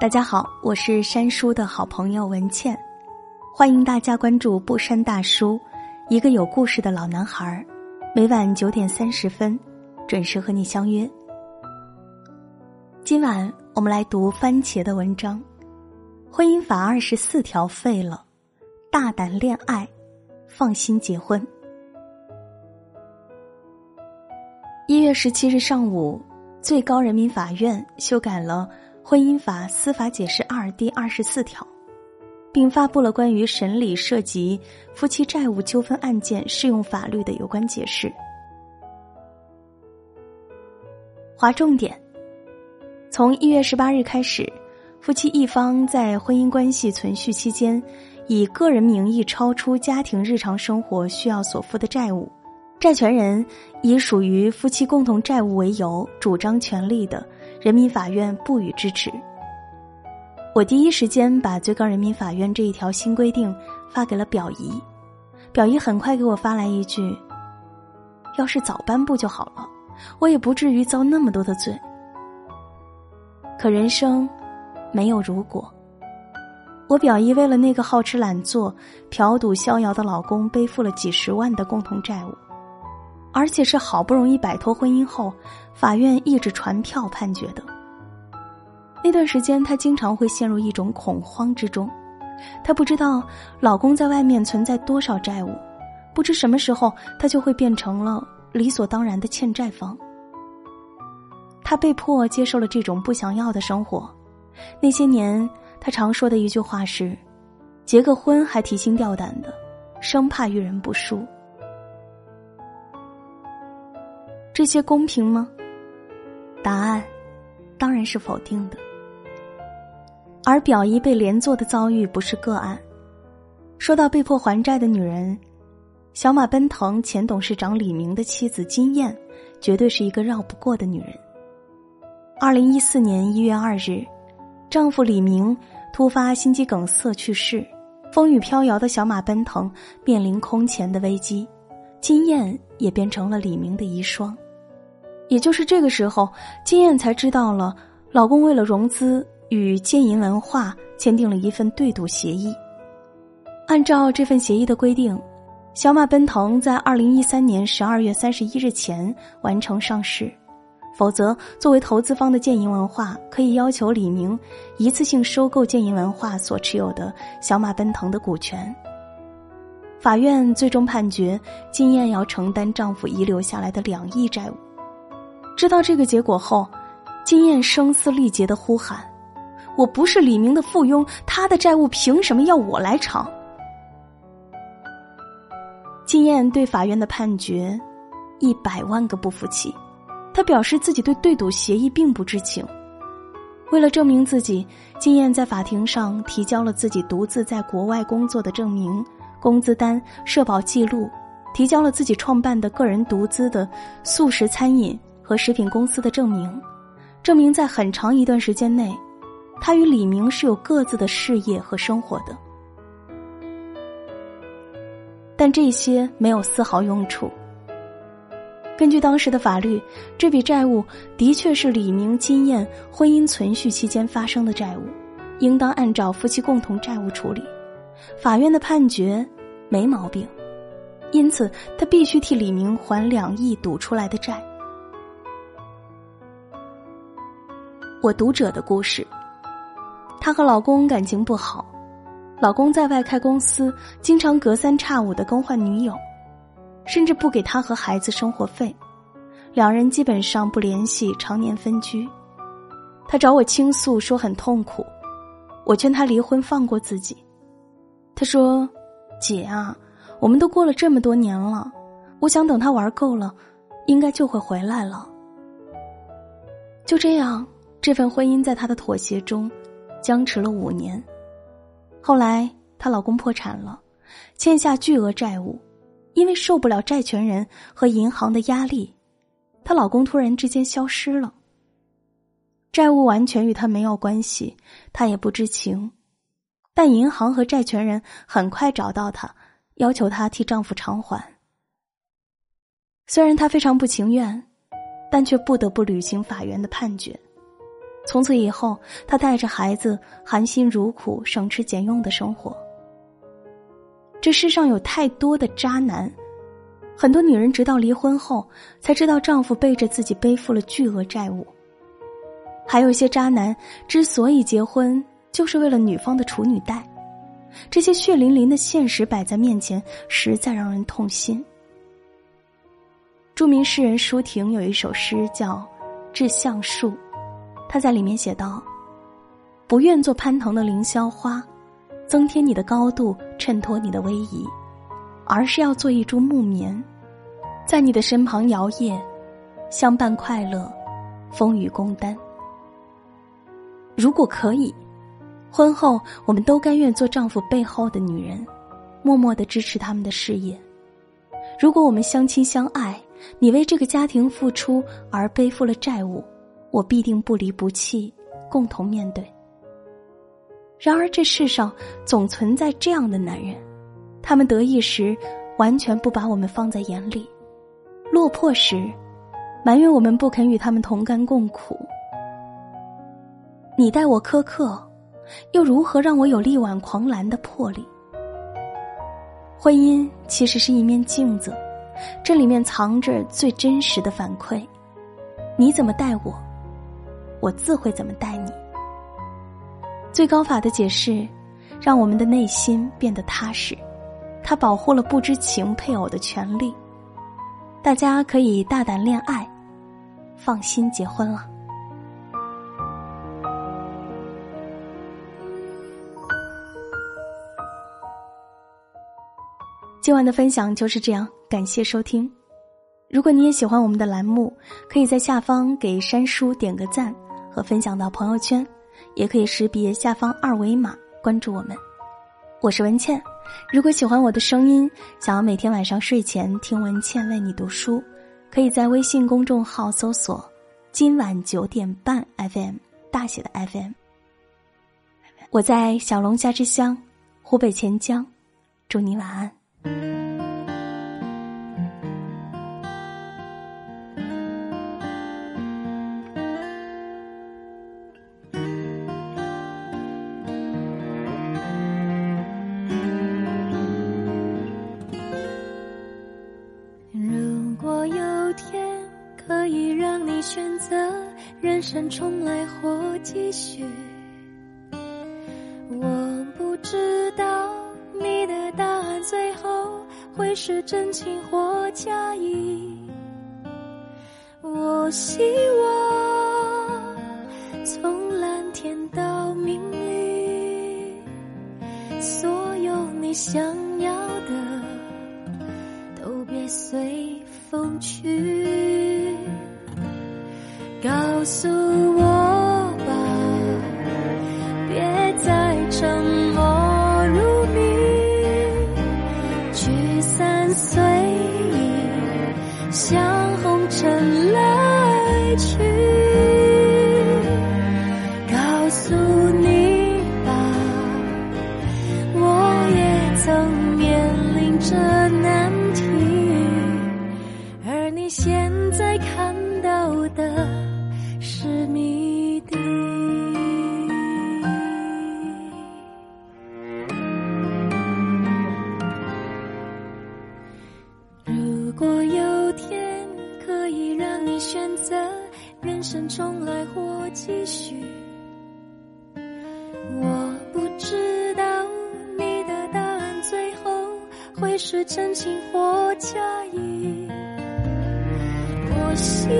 大家好，我是山叔的好朋友文倩，欢迎大家关注不山大叔，一个有故事的老男孩。每晚九点三十分，准时和你相约。今晚我们来读番茄的文章，《婚姻法二十四条废了，大胆恋爱，放心结婚》。一月十七日上午，最高人民法院修改了。婚姻法司法解释二第二十四条，并发布了关于审理涉及夫妻债务纠纷案件适用法律的有关解释。划重点：从一月十八日开始，夫妻一方在婚姻关系存续期间，以个人名义超出家庭日常生活需要所负的债务，债权人以属于夫妻共同债务为由主张权利的。人民法院不予支持。我第一时间把最高人民法院这一条新规定发给了表姨，表姨很快给我发来一句：“要是早颁布就好了，我也不至于遭那么多的罪。”可人生没有如果，我表姨为了那个好吃懒做、嫖赌逍遥的老公，背负了几十万的共同债务。而且是好不容易摆脱婚姻后，法院一纸传票判决的。那段时间，她经常会陷入一种恐慌之中，她不知道老公在外面存在多少债务，不知什么时候她就会变成了理所当然的欠债方。她被迫接受了这种不想要的生活。那些年，她常说的一句话是：“结个婚还提心吊胆的，生怕遇人不淑。”这些公平吗？答案当然是否定的。而表姨被连坐的遭遇不是个案。说到被迫还债的女人，小马奔腾前董事长李明的妻子金燕，绝对是一个绕不过的女人。二零一四年一月二日，丈夫李明突发心肌梗塞去世，风雨飘摇的小马奔腾面临空前的危机，金燕也变成了李明的遗孀。也就是这个时候，金燕才知道了，老公为了融资与建银文化签订了一份对赌协议。按照这份协议的规定，小马奔腾在二零一三年十二月三十一日前完成上市，否则作为投资方的建银文化可以要求李明一次性收购建银文化所持有的小马奔腾的股权。法院最终判决金燕要承担丈夫遗留下来的两亿债务。知道这个结果后，金燕声嘶力竭的呼喊：“我不是李明的附庸，他的债务凭什么要我来偿？”金燕对法院的判决一百万个不服气，他表示自己对对赌协议并不知情。为了证明自己，金燕在法庭上提交了自己独自在国外工作的证明、工资单、社保记录，提交了自己创办的个人独资的素食餐饮。和食品公司的证明，证明在很长一段时间内，他与李明是有各自的事业和生活的。但这些没有丝毫用处。根据当时的法律，这笔债务的确是李明、金燕婚姻存续期间发生的债务，应当按照夫妻共同债务处理。法院的判决没毛病，因此他必须替李明还两亿赌出来的债。我读者的故事。她和老公感情不好，老公在外开公司，经常隔三差五的更换女友，甚至不给她和孩子生活费，两人基本上不联系，常年分居。她找我倾诉，说很痛苦，我劝她离婚，放过自己。她说：“姐啊，我们都过了这么多年了，我想等他玩够了，应该就会回来了。”就这样。这份婚姻在她的妥协中，僵持了五年。后来她老公破产了，欠下巨额债务，因为受不了债权人和银行的压力，她老公突然之间消失了。债务完全与她没有关系，她也不知情。但银行和债权人很快找到她，要求她替丈夫偿还。虽然她非常不情愿，但却不得不履行法院的判决。从此以后，她带着孩子含辛茹苦、省吃俭用的生活。这世上有太多的渣男，很多女人直到离婚后才知道丈夫背着自己背负了巨额债务。还有一些渣男之所以结婚，就是为了女方的处女带。这些血淋淋的现实摆在面前，实在让人痛心。著名诗人舒婷有一首诗叫《致橡树》，他在里面写道：“不愿做攀藤的凌霄花。”增添你的高度，衬托你的威仪，而是要做一株木棉，在你的身旁摇曳，相伴快乐，风雨共担。如果可以，婚后我们都甘愿做丈夫背后的女人，默默的支持他们的事业。如果我们相亲相爱，你为这个家庭付出而背负了债务，我必定不离不弃，共同面对。然而，这世上总存在这样的男人，他们得意时完全不把我们放在眼里，落魄时埋怨我们不肯与他们同甘共苦。你待我苛刻，又如何让我有力挽狂澜的魄力？婚姻其实是一面镜子，这里面藏着最真实的反馈。你怎么待我，我自会怎么待你。最高法的解释，让我们的内心变得踏实。它保护了不知情配偶的权利。大家可以大胆恋爱，放心结婚了。今晚的分享就是这样，感谢收听。如果你也喜欢我们的栏目，可以在下方给山叔点个赞和分享到朋友圈。也可以识别下方二维码关注我们，我是文倩。如果喜欢我的声音，想要每天晚上睡前听文倩为你读书，可以在微信公众号搜索“今晚九点半 FM” 大写的 FM。我在小龙虾之乡，湖北潜江，祝你晚安。人生重来或继续，我不知道你的答案最后会是真情或假意。我希望从蓝天到明里，所有你想要的都别随风去。告诉我吧，别再沉默如谜，聚散随意，像红尘来去。告诉你生重来或继续，我不知道你的答案最后会是真情或假意。我心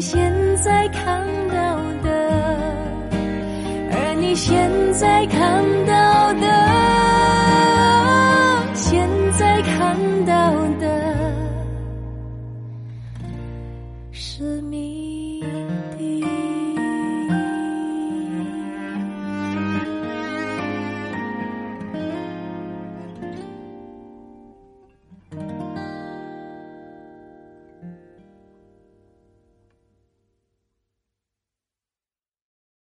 现在看到的，而你现在看到的，现在看到的是你。